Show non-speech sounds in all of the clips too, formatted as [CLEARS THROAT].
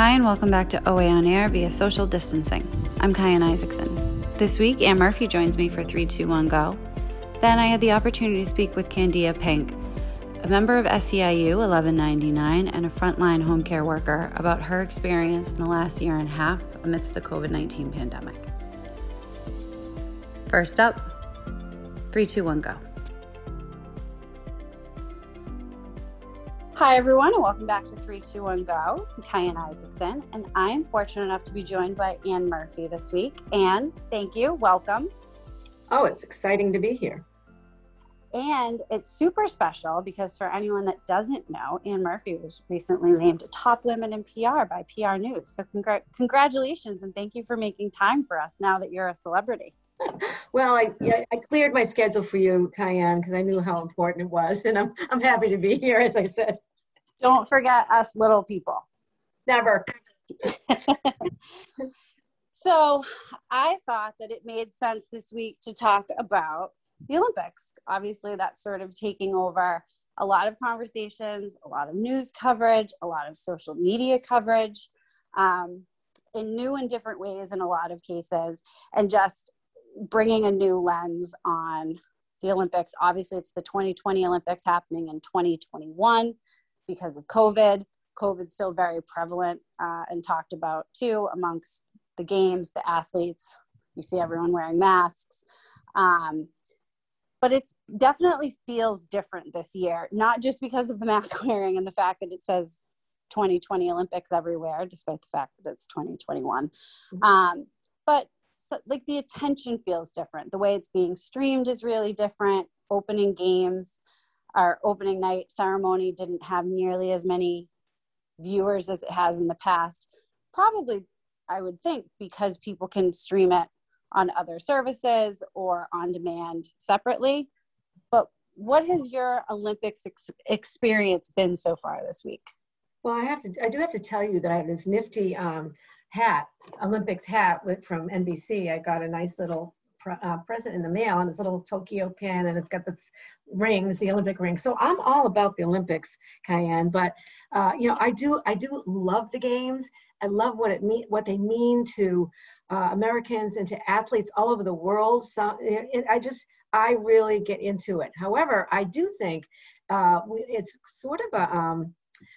Hi, and welcome back to OA on Air via social distancing. I'm Kyan Isaacson. This week, Ann Murphy joins me for 321 Go. Then I had the opportunity to speak with Candia Pink, a member of SEIU 1199 and a frontline home care worker, about her experience in the last year and a half amidst the COVID 19 pandemic. First up, 321 Go. Hi, everyone, and welcome back to 321 Go. I'm Kyan Isaacson, and I'm fortunate enough to be joined by Ann Murphy this week. Ann, thank you. Welcome. Oh, it's exciting to be here. And it's super special because for anyone that doesn't know, Ann Murphy was recently named top women in PR by PR News. So, congr- congratulations and thank you for making time for us now that you're a celebrity. [LAUGHS] well, I, I cleared my schedule for you, Kyan, because I knew how important it was. And I'm, I'm happy to be here, as I said. Don't forget us little people. Never. [LAUGHS] so I thought that it made sense this week to talk about the Olympics. Obviously, that's sort of taking over a lot of conversations, a lot of news coverage, a lot of social media coverage um, in new and different ways in a lot of cases, and just bringing a new lens on the Olympics. Obviously, it's the 2020 Olympics happening in 2021 because of COVID. COVID's still very prevalent uh, and talked about too amongst the games, the athletes. You see everyone wearing masks. Um, but it definitely feels different this year, not just because of the mask [LAUGHS] wearing and the fact that it says 2020 Olympics everywhere, despite the fact that it's 2021. Mm-hmm. Um, but so, like the attention feels different. The way it's being streamed is really different. Opening games, our opening night ceremony didn't have nearly as many viewers as it has in the past. Probably, I would think, because people can stream it on other services or on demand separately. But what has your Olympics ex- experience been so far this week? Well, I have to, I do have to tell you that I have this nifty um, hat, Olympics hat with, from NBC. I got a nice little uh, present in the mail and it's a little Tokyo pin and it's got the rings, the Olympic rings. So I'm all about the Olympics, Kyan. But uh, you know, I do I do love the games. I love what it mean what they mean to uh, Americans and to athletes all over the world. So it, I just I really get into it. However, I do think uh, it's sort of a um,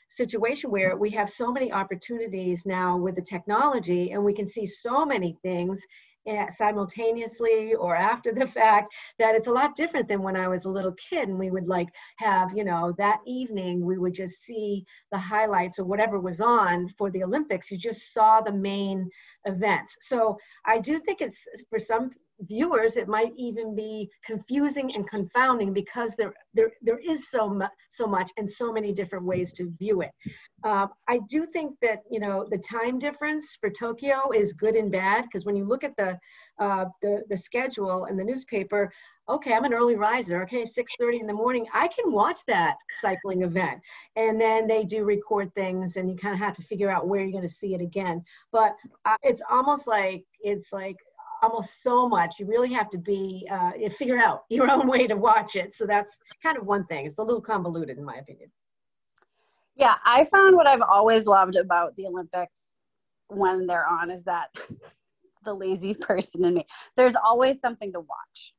situation where we have so many opportunities now with the technology and we can see so many things Eh, simultaneously or after the fact that it's a lot different than when I was a little kid and we would like have, you know, that evening we would just see the highlights or whatever was on for the Olympics. You just saw the main events. So I do think it's for some viewers it might even be confusing and confounding because there there there is so much so much and so many different ways to view it uh, i do think that you know the time difference for tokyo is good and bad because when you look at the uh, the the schedule and the newspaper okay i'm an early riser okay 6.30 in the morning i can watch that cycling event and then they do record things and you kind of have to figure out where you're going to see it again but uh, it's almost like it's like almost so much. You really have to be uh, figure out [LAUGHS] your own way to watch it. So that's kind of one thing. It's a little convoluted, in my opinion. Yeah, I found what I've always loved about the Olympics when they're on is that the lazy [LAUGHS] person in me. There's always something to watch,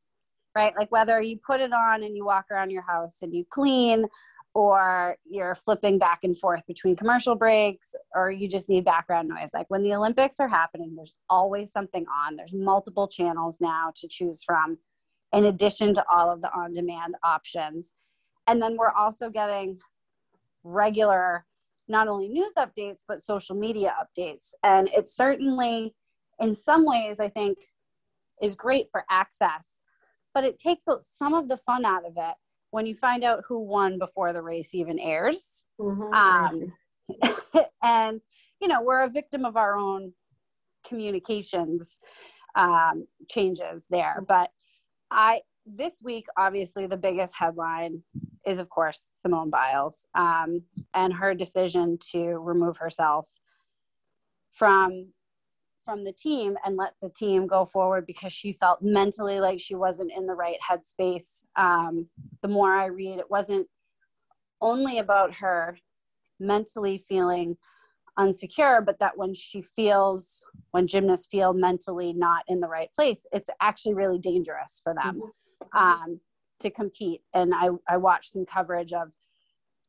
right? Like whether you put it on and you walk around your house and you clean, or you're flipping back and forth between commercial breaks or you just need background noise like when the olympics are happening there's always something on there's multiple channels now to choose from in addition to all of the on demand options and then we're also getting regular not only news updates but social media updates and it certainly in some ways i think is great for access but it takes some of the fun out of it when you find out who won before the race even airs. Mm-hmm. Um, [LAUGHS] and, you know, we're a victim of our own communications um, changes there. But I, this week, obviously, the biggest headline is, of course, Simone Biles um, and her decision to remove herself from from the team and let the team go forward because she felt mentally like she wasn't in the right headspace. Um, the more I read, it wasn't only about her mentally feeling unsecure, but that when she feels, when gymnasts feel mentally not in the right place, it's actually really dangerous for them mm-hmm. um, to compete. And I, I watched some coverage of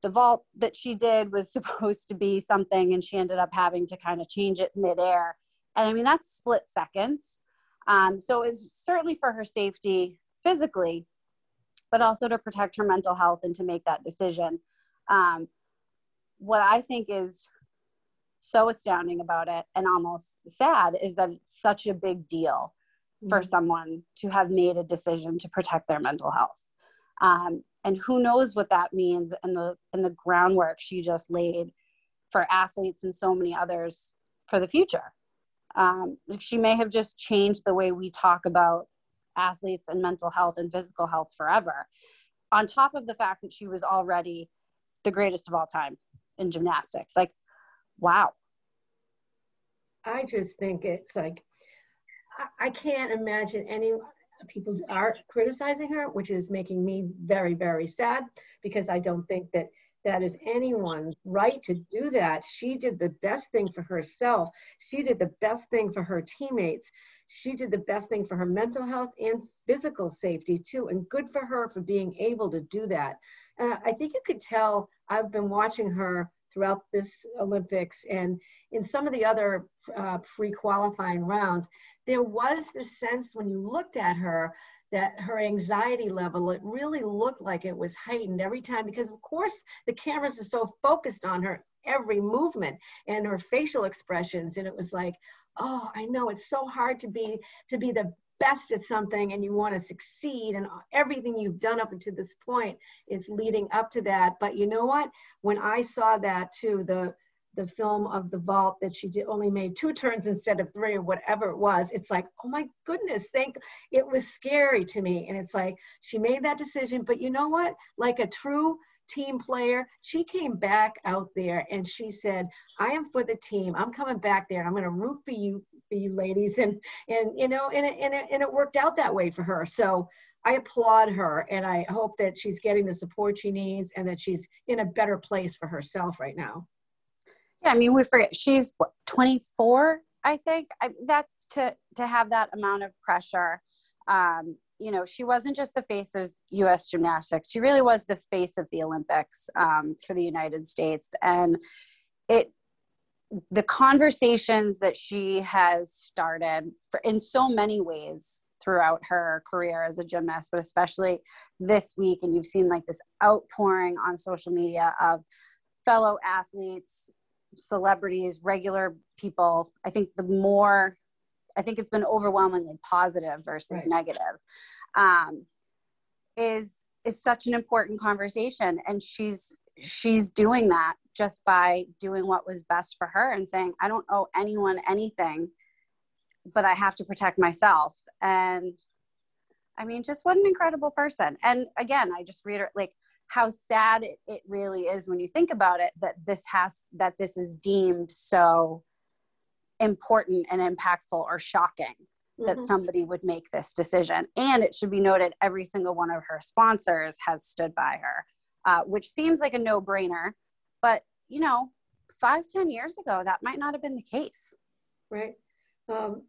the vault that she did was [LAUGHS] supposed to be something, and she ended up having to kind of change it midair. And I mean, that's split seconds. Um, so it's certainly for her safety physically, but also to protect her mental health and to make that decision. Um, what I think is so astounding about it and almost sad is that it's such a big deal mm-hmm. for someone to have made a decision to protect their mental health. Um, and who knows what that means and the and the groundwork she just laid for athletes and so many others for the future. Um, she may have just changed the way we talk about athletes and mental health and physical health forever. On top of the fact that she was already the greatest of all time in gymnastics. Like, wow. I just think it's like, I, can't imagine any people are criticizing her, which is making me very, very sad because I don't think that that is anyone's right to do that. She did the best thing for herself. She did the best thing for her teammates. She did the best thing for her mental health and physical safety too. And good for her for being able to do that. Uh, I think you could tell I've been watching her throughout this Olympics and in some of the other uh, pre-qualifying rounds, there was this sense when you looked at her that her anxiety level, it really looked like it was heightened every time because of course the cameras are so focused on her every movement and her facial expressions. And it was like, oh, I know it's so hard to be to be the best at something and you want to succeed. And everything you've done up until this point is leading up to that. But you know what? When i saw that too the the film of the vault that she did only made two turns instead of three or whatever it was it's like oh my goodness thank it was scary to me and it's like she made that decision but you know what like a true team player. She came back out there and she said, I am for the team. I'm coming back there and I'm going to root for you, for you ladies. And, and, you know, and it, and it, and it worked out that way for her. So I applaud her and I hope that she's getting the support she needs and that she's in a better place for herself right now. I mean, we forget she's what, 24, I think I, that's to, to have that amount of pressure. Um, you know, she wasn't just the face of U.S. gymnastics. She really was the face of the Olympics um, for the United States, and it the conversations that she has started for, in so many ways throughout her career as a gymnast, but especially this week, and you've seen like this outpouring on social media of fellow athletes, celebrities, regular people. I think the more I think it's been overwhelmingly positive versus right. negative. Um, is is such an important conversation, and she's she's doing that just by doing what was best for her and saying, I don't owe anyone anything, but I have to protect myself. And I mean, just what an incredible person. And again, I just read like how sad it, it really is when you think about it that this has that this is deemed so important and impactful or shocking mm-hmm. that somebody would make this decision. And it should be noted every single one of her sponsors has stood by her, uh, which seems like a no brainer. But, you know, five ten years ago, that might not have been the case. Right. Um,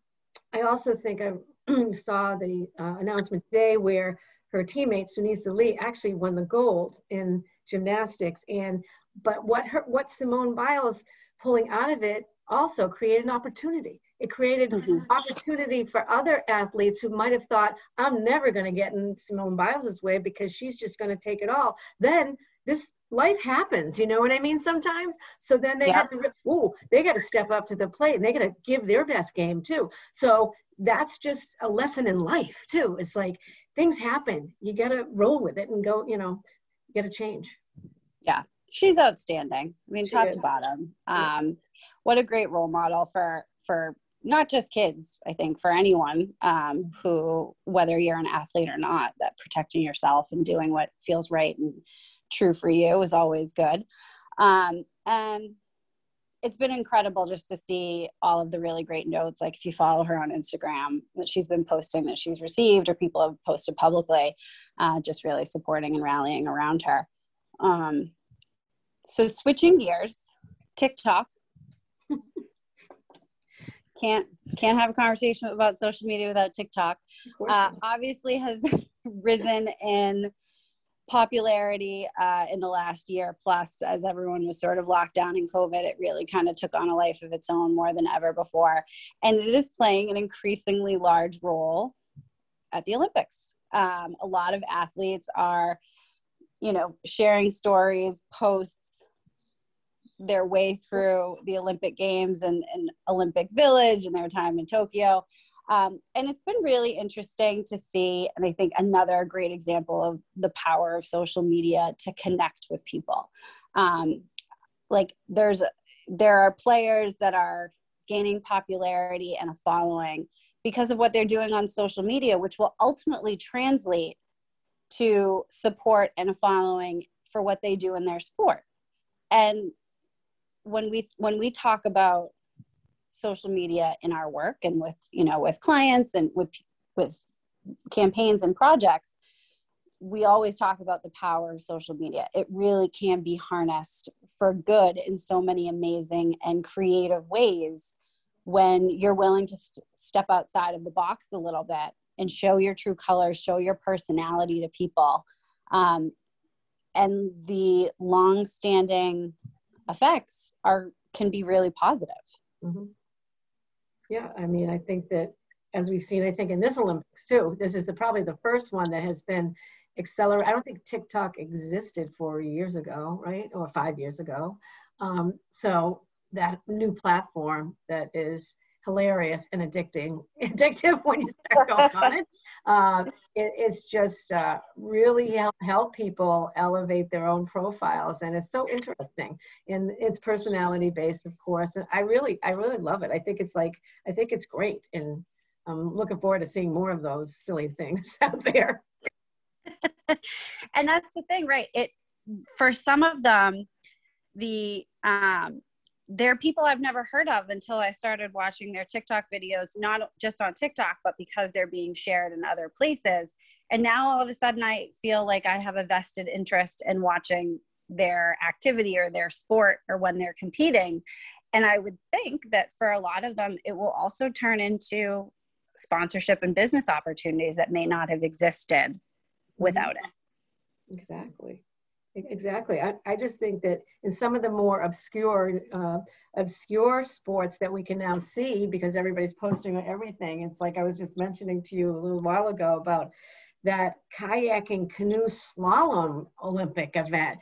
I also think I [CLEARS THROAT] saw the uh, announcement today where her teammate Sunisa Lee actually won the gold in gymnastics. And but what her what Simone Biles pulling out of it also created an opportunity. It created mm-hmm. opportunity for other athletes who might have thought, I'm never going to get in Simone Biles' way because she's just going to take it all. Then this life happens, you know what I mean? Sometimes. So then they yes. have to, oh, they got to step up to the plate and they got to give their best game too. So that's just a lesson in life too. It's like things happen. You got to roll with it and go, you know, get a change. Yeah. She's outstanding. I mean, she top is. to bottom. Um, what a great role model for for not just kids i think for anyone um, who whether you're an athlete or not that protecting yourself and doing what feels right and true for you is always good um, and it's been incredible just to see all of the really great notes. Like if you follow her on instagram that she's been posting that she's received or people have posted publicly uh, just really supporting and rallying around her. Um, so switching gears tiktok. [LAUGHS] Can't can't have a conversation about social media without TikTok. Uh, obviously, has [LAUGHS] risen in popularity uh, in the last year plus as everyone was sort of locked down in covid it really kind of took on a life of its own more than ever before. And it is playing an increasingly large role at the olympics. Um, a lot of athletes are you know sharing stories posts their way through the olympic games and, and olympic village and their time in tokyo um, and it's been really interesting to see, and I think another great example of the power of social media to connect with people. Um, like there's there are players that are gaining popularity and a following because of what they're doing on social media, which will ultimately translate to support and a following for what they do in their sport. And when we when we talk about social media in our work and with you know with clients and with with campaigns and projects we always talk about the power of social media. It really can be harnessed for good in so many amazing and creative ways when you're willing to st- step outside of the box a little bit and show your true colors show your personality to people. Um, and the long standing effects are can be really positive. Mm-hmm. Yeah, I mean, I think that as we've seen, I think in this Olympics too, this is the probably the first one that has been accelerated. I don't think TikTok existed four years ago, right, or five years ago. Um, so that new platform that is hilarious and addicting, [LAUGHS] addictive when you start going on it. Uh, [LAUGHS] it it's just uh, really help, help people elevate their own profiles, and it's so interesting. And it's personality based, of course. And I really, I really love it. I think it's like, I think it's great, and I'm looking forward to seeing more of those silly things [LAUGHS] out there. and that's the thing, right? It for some of them, the um, they're people I've never heard of until I started watching their TikTok videos, not just on TikTok, but because they're being shared in other places. And now all of a sudden I feel like I have a vested interest in watching their activity or their sport or when they're competing. And I would think that for a lot of them, it will also turn into sponsorship and business opportunities that may not have existed mm-hmm. without it. Exactly. Exactly. I, I just think that in some of the more obscure uh, obscure sports that we can now see because everybody's posting on everything. It's like I was just mentioning to you a little while ago about that kayaking canoe slalom Olympic event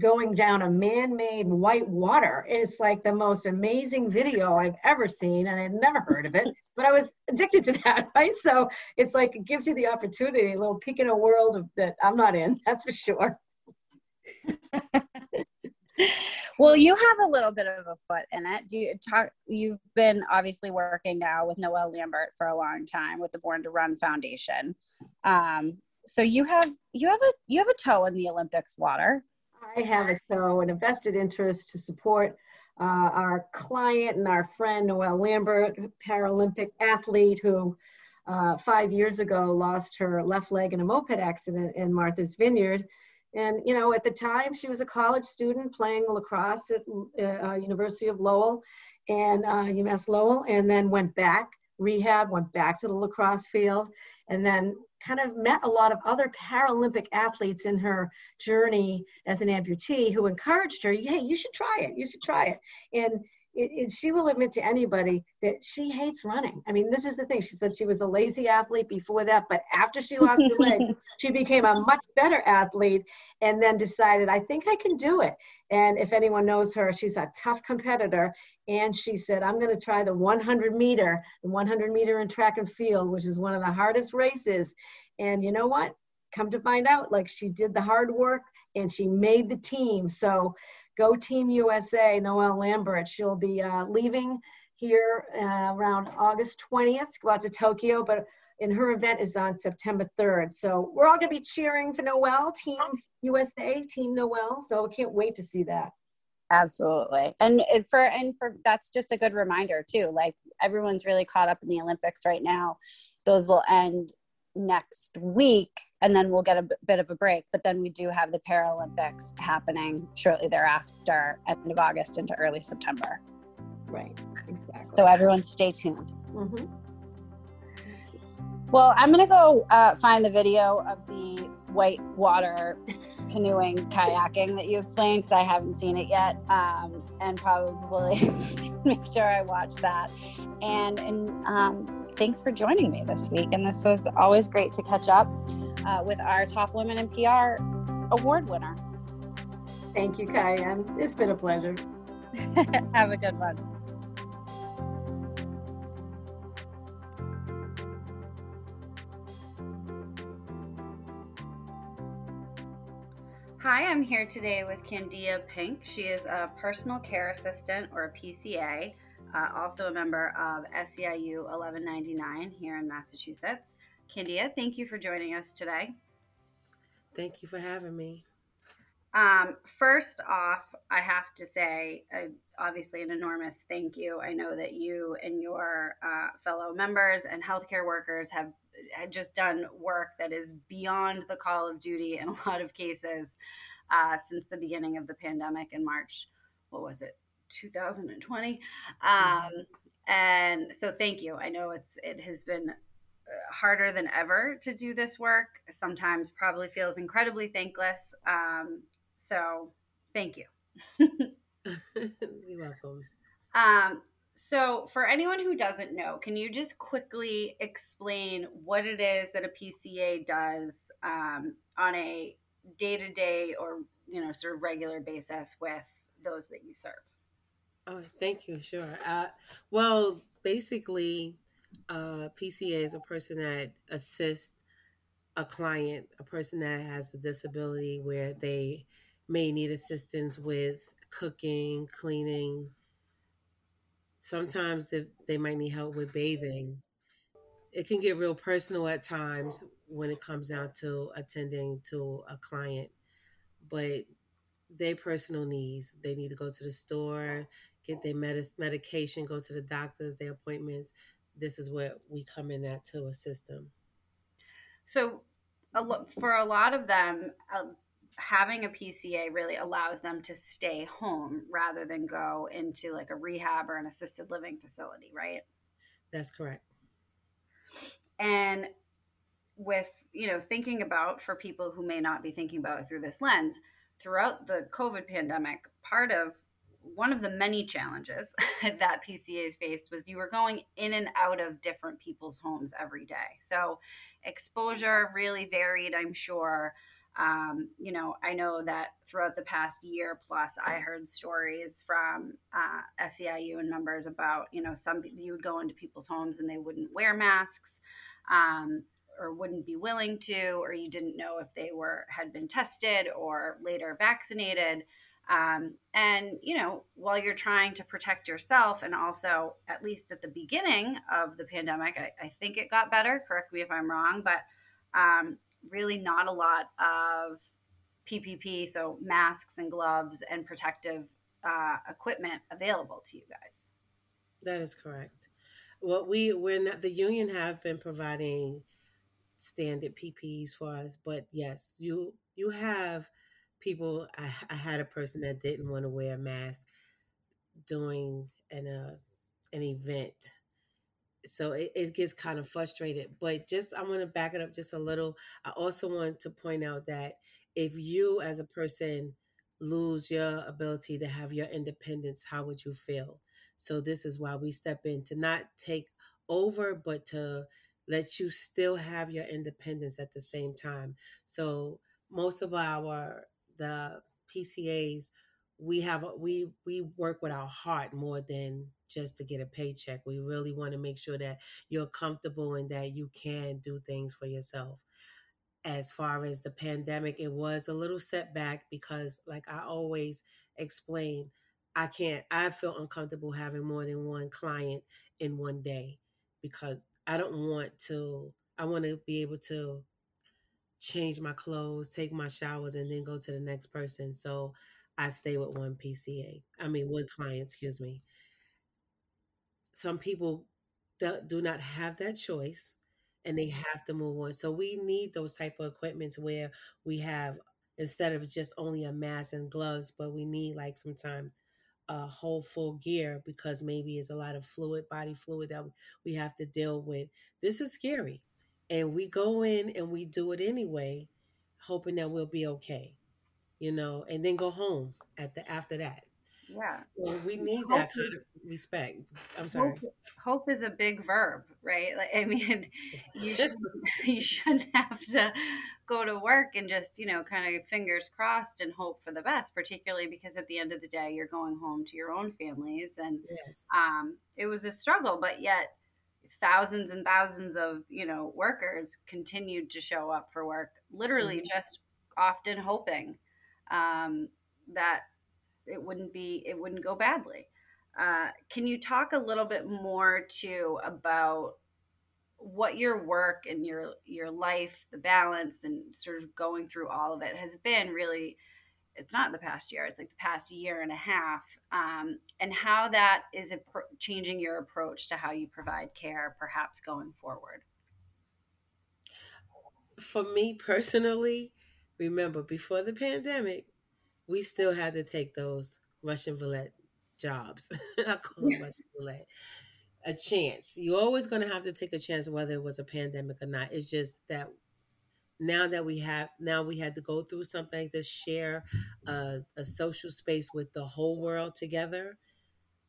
going down a man-made white water. It's like the most amazing video I've ever seen, and I'd never heard of it, [LAUGHS] but I was addicted to that, [LAUGHS] right? So it's like it gives you the opportunity, a little peek in a world of, that I'm not in, [LAUGHS] that's for sure. [LAUGHS] well, you have a little bit of a foot in it. Do you talk? You've been obviously working now with Noelle Lambert for a long time with the Born to Run Foundation. Um, so you have you have a you have a toe in the Olympics water. I have a toe and a vested interest to support uh, our client and our friend Noelle Lambert, Paralympic athlete who uh, five years ago lost her left leg in a moped accident in Martha's Vineyard and, you know, at the time she was a college student playing lacrosse at uh, University of Lowell and uh, UMass Lowell, and then went back, rehab, went back to the lacrosse field, and then kind of met a lot of other Paralympic athletes in her journey as an amputee who encouraged her, hey, you should try it, you should try it. And it, it, she will admit to anybody that she hates running. I mean, this is the thing. She said she was a lazy athlete before that, but after she lost her leg, [LAUGHS] she became a much better athlete and then decided, I think I can do it. And if anyone knows her, she's a tough competitor. And she said, I'm going to try the 100 meter, the 100 meter in track and field, which is one of the hardest races. And you know what? Come to find out, like she did the hard work and she made the team. So Go Team USA, Noelle Lambert. She'll be uh, leaving here uh, around August 20th, go out to Tokyo, but in her event is on September 3rd. So we're all gonna be cheering for Noelle, Team USA, Team Noelle. So I can't wait to see that. Absolutely. And for, and for, that's just a good reminder too. Like everyone's really caught up in the Olympics right now. Those will end next week and then we'll get a bit of a break but then we do have the paralympics happening shortly thereafter end of august into early september Right. Exactly. So everyone stay tuned. Mhm. Well, I'm gonna go uh, find the video of the white water canoeing kayaking that you explained because I haven't seen it yet, um, and probably [LAUGHS] make sure I watch that. And and um, thanks for joining me this week. And this was always great to catch up uh, with our top women in PR award winner. Thank you, Kyan. It's been a pleasure. [LAUGHS] Have a good one. Hi, I'm here today with Candia Pink. She is a personal care assistant or a PCA, uh, also a member of SEIU 1199 here in Massachusetts. Candia, thank you for joining us today. Thank you for having me. Um, first off, I have to say, uh, obviously, an enormous thank you. I know that you and your uh, fellow members and healthcare workers have had just done work that is beyond the call of duty in a [LAUGHS] lot of cases uh, since the beginning of the pandemic in March. What was it? 2020. Um, and so, thank you. I know it's it has been uh, harder than ever to do this work. Sometimes probably feels incredibly thankless. Um, so thank you. [LAUGHS] [LAUGHS] You're welcome. Um, so for anyone who doesn't know, can you just quickly explain what it is that a PCA does um, on a day-to-day or you know sort of regular basis with those that you serve? Oh, thank you. Sure. Uh, well, basically, uh, PCA is a person that assists a client, a person that has a disability where they may need assistance with cooking, cleaning. Sometimes if they might need help with bathing. It can get real personal at times when it comes down to attending to a client, but their personal needs, they need to go to the store, get their medis- medication, go to the doctors, their appointments. This is where we come in at to assist them. So, a lo- for a lot of them, uh, having a PCA really allows them to stay home rather than go into like a rehab or an assisted living facility, right? That's correct. And with, you know, thinking about for people who may not be thinking about it through this lens, throughout the COVID pandemic, part of one of the many challenges [LAUGHS] that PCAs faced was you were going in and out of different people's homes every day. So exposure really varied, I'm sure. Um, you know, I know that throughout the past year plus, I heard stories from uh, SEIU and members about, you know, some you would go into people's homes and they wouldn't wear masks. Um, or wouldn't be willing to, or you didn't know if they were had been tested or later vaccinated. Um, and you know, while you're trying to protect yourself, and also at least at the beginning of the pandemic, I, I think it got better. Correct me if I'm wrong, but um, really not a lot of PPE, so masks and gloves and protective uh, equipment available to you guys. That is correct. What we when the union have been providing standard PPEs for us, but yes, you you have people. I, [LAUGHS] I had a person that didn't want to wear a mask during an uh, an event, so it, it gets kind of frustrated. But just I want to back it up just a little. I also want to point out that if you as a person lose your ability to have your independence, how would you feel? So this is why we step in to not take over, but to let you still have your independence at the same time. So most of our the PCAs we have we we work with our heart more than just to get a paycheck. We really want to make sure that you're comfortable and that you can do things for yourself. As far as the pandemic, it was a little setback because like I always explain, I can't I feel uncomfortable having more than one client in one day because I don't want to, I want to be able to change my clothes, take my showers, and then go to the next person. So I stay with one PCA. I mean, one client, excuse me. Some people do not have that choice and they mm-hmm. have to move on. So we need those type of equipments where we have instead of just only a mask and gloves, but we need like sometimes a uh, whole full gear because maybe it's a lot of fluid, body fluid that we have to deal with. This is scary. And we go in and we do it anyway, hoping that we'll be okay, you know, and then go home at the after that. Yeah. So we need that kind of respect. I'm sorry. Hope, hope, is a big verb, right? Like, I mean, [LAUGHS] you should, [LAUGHS] you shouldn't have to go to work and just, you know, kind of fingers crossed and hope for the best, particularly because at the end of the day, you're going home to your own families. And yes. um, it was a struggle, but yet thousands and thousands of, you know, workers continued to show up for work, literally mm-hmm. just often hoping um, that it wouldn't be it wouldn't go badly. Uh, can you talk a little bit more too about what your work and your your life, the balance, and sort of going through all of it has been really? It's not the past year; it's like the past year and a half, um, and how that is pro- changing your approach to how you provide care, perhaps going forward. For me personally, remember before the pandemic, we still had to take those Russian roulette jobs. [LAUGHS] I call them Russian roulette. A chance. You're always going to have to take a chance, whether it was a pandemic or not. It's just that now that we have, now we had to go through something like this, share a, a social space with the whole world together.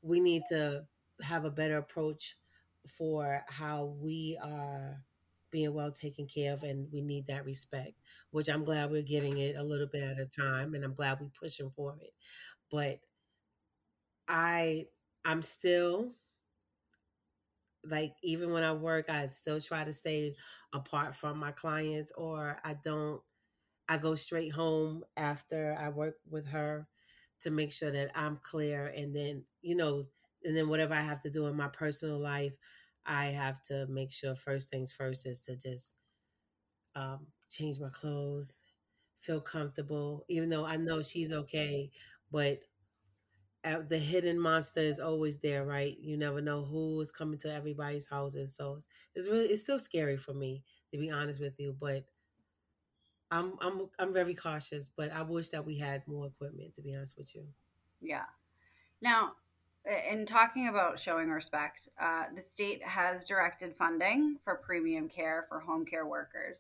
We need to have a better approach for how we are being well taken care of and we need that respect which i'm glad we're getting it a little bit at a time and i'm glad we're pushing for it but i i'm still like even when i work i still try to stay apart from my clients or i don't i go straight home after i work with her to make sure that i'm clear and then you know and then whatever i have to do in my personal life I have to make sure first things first is to just um, change my clothes, feel comfortable, even though I know she's okay, but the hidden monster is always there, right? You never know who is coming to everybody's houses. So it's, it's really it's still scary for me to be honest with you, but I'm I'm I'm very cautious, but I wish that we had more equipment to be honest with you. Yeah. Now, in talking about showing respect, uh, the state has directed funding for premium care for home care workers.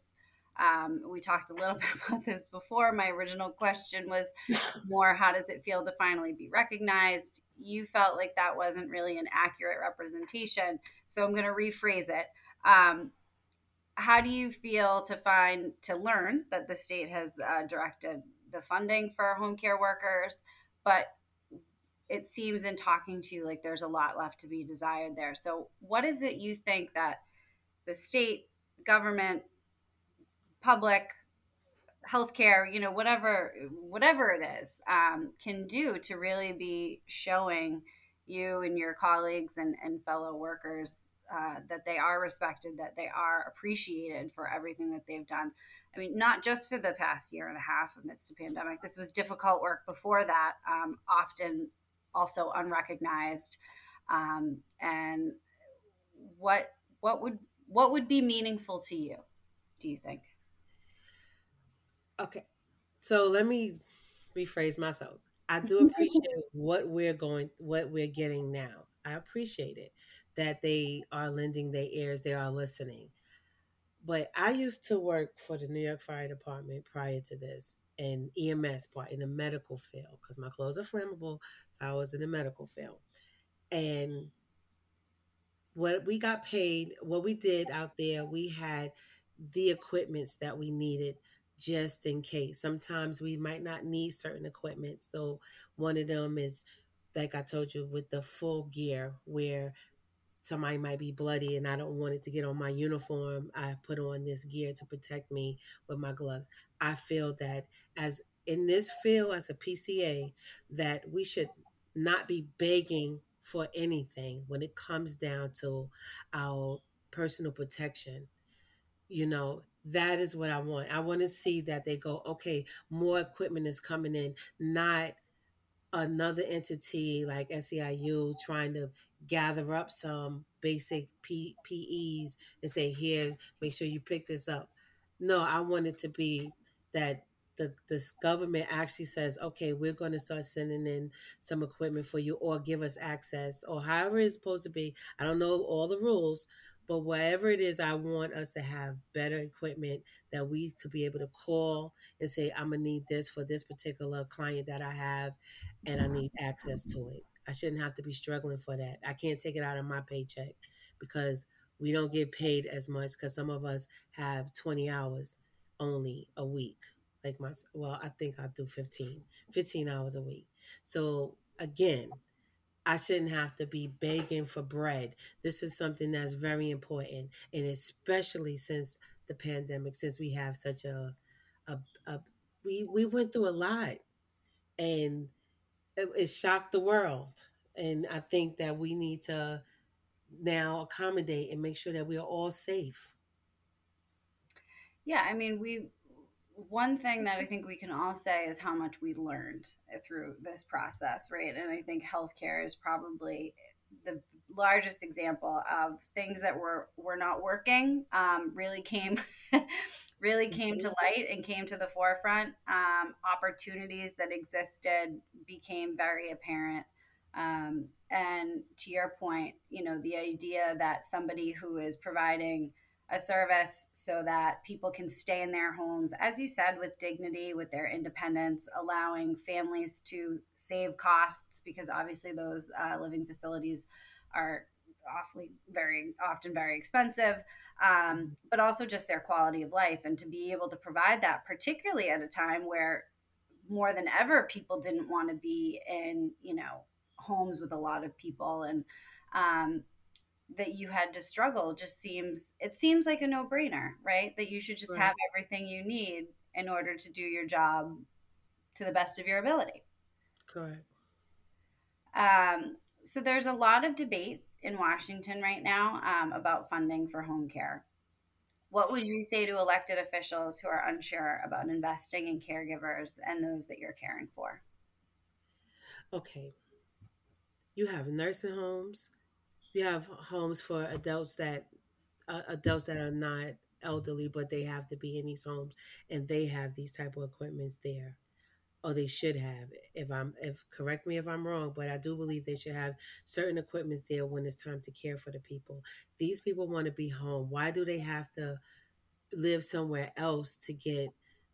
Um, we talked a little [LAUGHS] bit about this before. My original question was [LAUGHS] more how does it feel to finally be recognized? You felt like that wasn't really an accurate representation. So I'm going to rephrase it. Um, how do you feel to find, to learn that the state has uh, directed the funding for home care workers, but it seems in talking to you like there's a lot left to be desired there. So, what is it you think that the state, government, public, healthcare, you know, whatever whatever it is, um, can do to really be showing you and your colleagues and, and fellow workers uh, that they are respected, that they are appreciated for everything that they've done. I mean, not just for the past year and a half amidst a pandemic. This was difficult work before that, um, often also unrecognized um, and what what would what would be meaningful to you do you think okay so let me rephrase myself i do [LAUGHS] appreciate what we're going what we're getting now i appreciate it that they are lending their ears they are listening but i used to work for the new york fire department prior to this and EMS part in the medical field because my clothes are flammable. So I was in the medical field. And what we got paid, what we did out there, we had the equipments that we needed just in case. Sometimes we might not need certain equipment. So one of them is like I told you with the full gear where somebody might be bloody and I don't want it to get on my uniform, I put on this gear to protect me with my gloves. I feel that as in this field as a PCA, that we should not be begging for anything when it comes down to our personal protection. You know, that is what I want. I want to see that they go, okay, more equipment is coming in, not another entity like SEIU trying to gather up some basic P- PEs and say, here, make sure you pick this up. No, I want it to be that the this government actually says, okay, we're going to start sending in some equipment for you, or give us access, or however it's supposed to be. I don't know all the rules, but whatever it is, I want us to have better equipment that we could be able to call and say, I'm gonna need this for this particular client that I have, and I need access to it. I shouldn't have to be struggling for that. I can't take it out of my paycheck because we don't get paid as much because some of us have 20 hours only a week like my well i think i do 15 15 hours a week so again i shouldn't have to be begging for bread. This is something that's very important and especially since the pandemic since we have such a a, a we we went through a lot and it, it shocked the world. And i think that we need to now accommodate and make sure that we are all safe. Yeah i mean we one thing that I think we can all say is how much we learned through this process, right? And I think healthcare is probably the largest example of things that were were not working um, really came [LAUGHS] really came to light and came to the forefront. Um, opportunities that existed became very apparent. Um, and to your point, you know, the idea that somebody who is providing a service so that people can stay in their homes, as you said, with dignity, with their independence, allowing families to save costs because obviously those uh, living facilities are awfully very often very expensive um, but also just their quality of life. And to be able to provide that particularly at a time where more than ever people didn't want to be in you know homes with a lot of people and um, that you had to struggle just seems it seems like a no-brainer right? That you should just right. have everything you need in order to do your job to the best of your ability. Correct. Um, so there's a lot of debate in washington right now um, about funding for home care. What would you say to elected officials who are unsure about investing in caregivers and those that you're caring for? Okay. You have nursing homes you have homes for adults that uh, adults that are not elderly but they have to be in these homes and they have these type of equipments there. Or they should have if i'm if correct me if i'm wrong but i do believe they should have certain equipments there when it's time to care for the people. These people want to be home. Why do they have to live somewhere else to get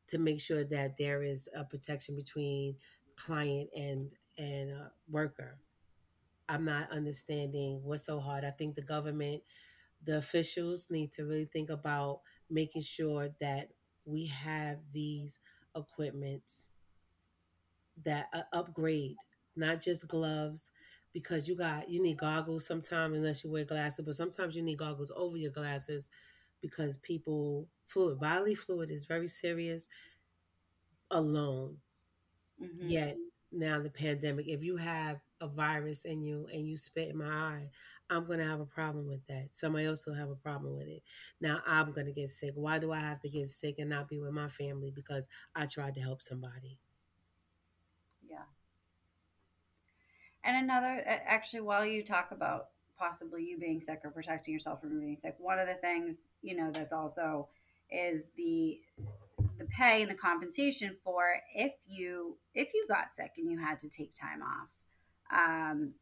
to make sure that there is a protection between client and and uh, worker I'm not understanding what's so hard. I think the government, the officials need to really think about making sure that we have these equipments that uh, upgrade, not just gloves, because you got you need goggles sometimes unless you wear glasses, but sometimes you need goggles over your glasses because people fluid bodily fluid is very serious alone. Mm-hmm. Yet now the pandemic, if you have a virus in you and you spit in my eye, I'm going to have a problem with that. Somebody else will have a problem with it. Now I'm going to get sick. Why do I have to get sick and not be with my family because I tried to help somebody? Yeah. And another, actually, while you talk about possibly you being sick or protecting yourself from being sick, one of the things, you know, that's also is the the pay and the compensation for if you if you got sick and you had to take time off um,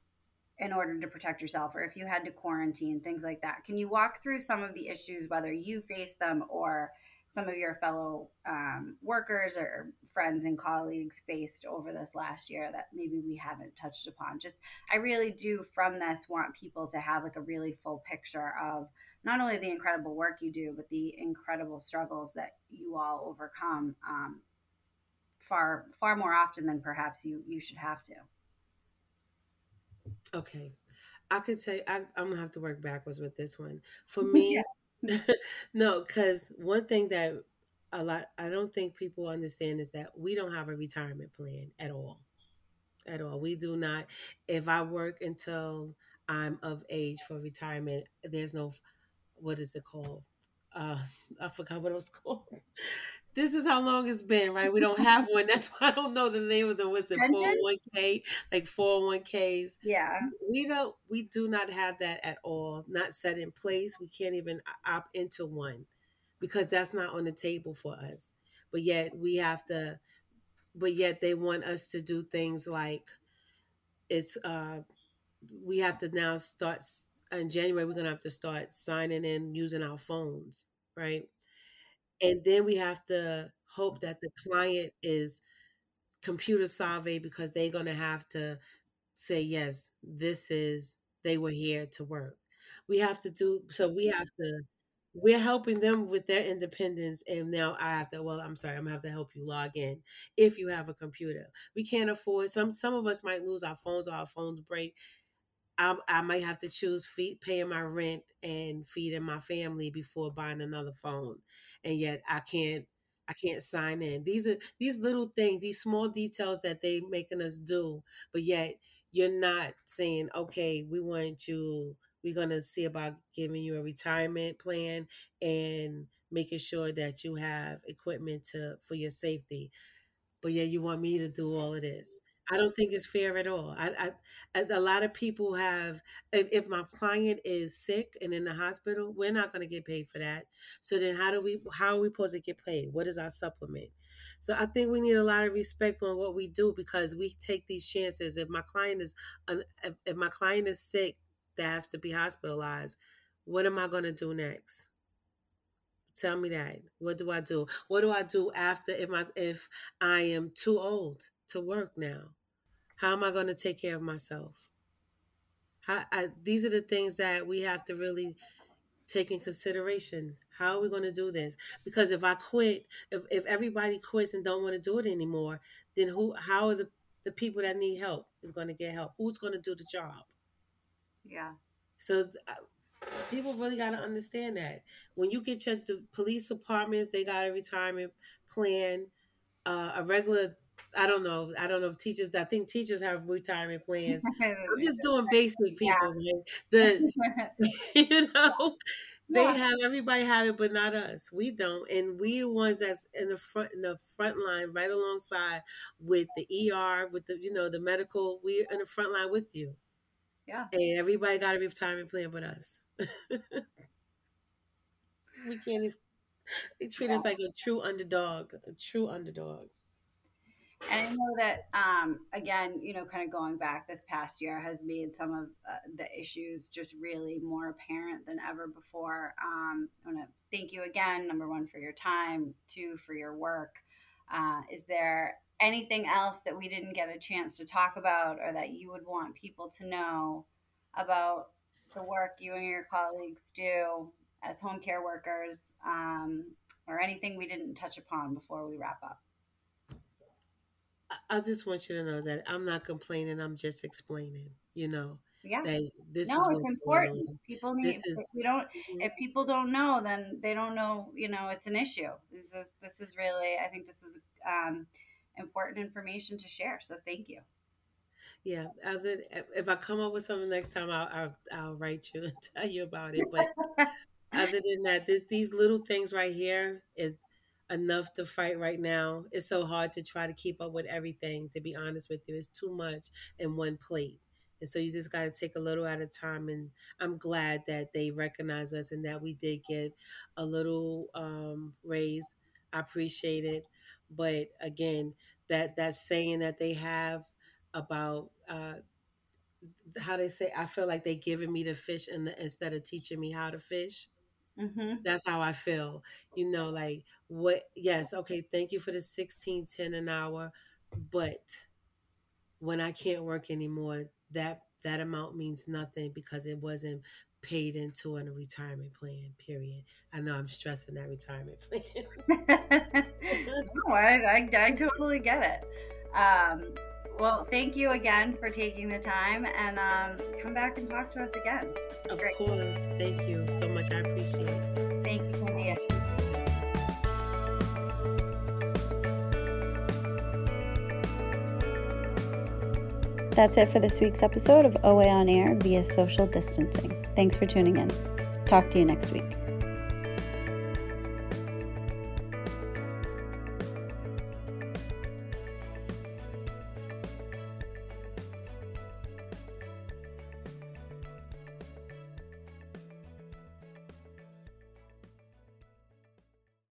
in order to protect yourself or if you had to quarantine, things like that. Can you walk through some of the issues, whether you face them or some of your fellow um, workers or friends and colleagues faced over this last year that maybe we haven't touched upon? Just, I really do from this want people to have like a really full picture of not only the incredible work you do, but the incredible struggles that you all overcome um, far far more often than perhaps you you should have to. Okay. I could tell you, I, am gonna have to work backwards with this one. For [LAUGHS] me, [LAUGHS] no, because one thing that a lot I don't think people understand is that we don't have a retirement plan at all. At all. We do not. If I work until I'm of age for retirement, there's no what is it called? Uh, [LAUGHS] I forgot what it was called [LAUGHS] this is how long it's been, right? We don't have one. [LAUGHS] That's why I don't know the name of the what's it, 401k, like 401ks. Yeah. We don't we do not have that at all, not set in place. We can't even opt into one because that's not on the table for us. but yet we have to but yet they want us to do things like it's uh we have to now start in January we're going to have to start signing in using our phones, right? And then we have to hope that the client is computer savvy because they're going to have to say yes, this is they were here to work. We have to do so we have to we're helping them with their independence and now i have to well i'm sorry i'm gonna have to help you log in if you have a computer we can't afford some some of us might lose our phones or our phones break I, I might have to choose feed, paying my rent and feeding my family before buying another phone and yet i can't i can't sign in these are these little things these small details that they making us do but yet you're not saying okay we want you we're going to see about giving you a retirement plan and making sure that you have equipment to for your safety. But yeah, you want me to do all of this. I don't think it's fair at all. I, I a lot of people have. If, if my client is sick and in the hospital, we're not going to get paid for that. So then, how do we? How are we supposed to get paid? What is our supplement? So I think we need a lot of respect on what we do because we take these chances. If my client is, if, my client is sick that has to be hospitalized. What am I going to do next? Tell me that. What do I do? What do I do after if my if I am too old to work now? How am I going to take care of myself? How, I, these are the things that we have to really take in consideration. How are we going to do this? Because if I quit, if, if everybody quits and don't want to do it anymore, then who? How are the the people that need help is going to get help? Who's going to do the job? Yeah. So uh, people really got to understand that when you get your police departments, they got a retirement plan, uh, a regular. I don't know. I don't know if teachers. I think teachers have retirement plans. [LAUGHS] I'm just doing basic people. Yeah. Right? The [LAUGHS] [LAUGHS] you know they yeah. have everybody have it, but not us. We don't, and we the ones that's in the front in the front line, right alongside with the ER, with the you know the medical. We're in the front line with you. Yeah. And everybody got a retirement plan but us. we can't even, they treat yeah. us like a true underdog, a true underdog. And I know that, um, again, you know, kind of going back this past year has made some of uh, the issues just really more apparent than ever before. Um, I want to thank you again, number one, for your time, two, for your work. Uh, is there anything else that we didn't get a chance to talk about or that you would want people to know about the work you and your colleagues do as home care workers um, or anything we didn't touch upon before we wrap up? I just want you to know that I'm not complaining. I'm just explaining, you know. Yeah. That this no, it's important. People need. This is, if we don't. Mm-hmm. If people don't know, then they don't know. You know, it's an issue. This is. This is really. I think this is. Um, important information to share. So thank you. Yeah, other if I come up with something next time, I'll I'll, I'll write you and [LAUGHS] tell you about it. But [LAUGHS] other than that, this these little things right here is enough to fight right now. It's so hard to try to keep up with everything. To be honest with you, it's too much in one plate. And so you just got to take a little at a time. And I'm glad that they recognize us and that we did get a little um, raise. I appreciate it. But again, that that saying that they have about uh, how they say, I feel like they giving me the fish the, instead of teaching me how to fish. Mm-hmm. That's how I feel. You know, like what? Yes, okay. Thank you for the sixteen ten an hour, but when I can't work anymore, that that amount means nothing because it wasn't paid into a retirement plan, period. I know I'm stressing that retirement [LAUGHS] plan. [LAUGHS] no, I, I, I, totally get it. Um, well, thank you again for taking the time and um, come back and talk to us again. Of great. course. Thank you so much. I appreciate it. Thank you, Cynthia. That's it for this week's episode of OA on Air via social distancing. Thanks for tuning in. Talk to you next week.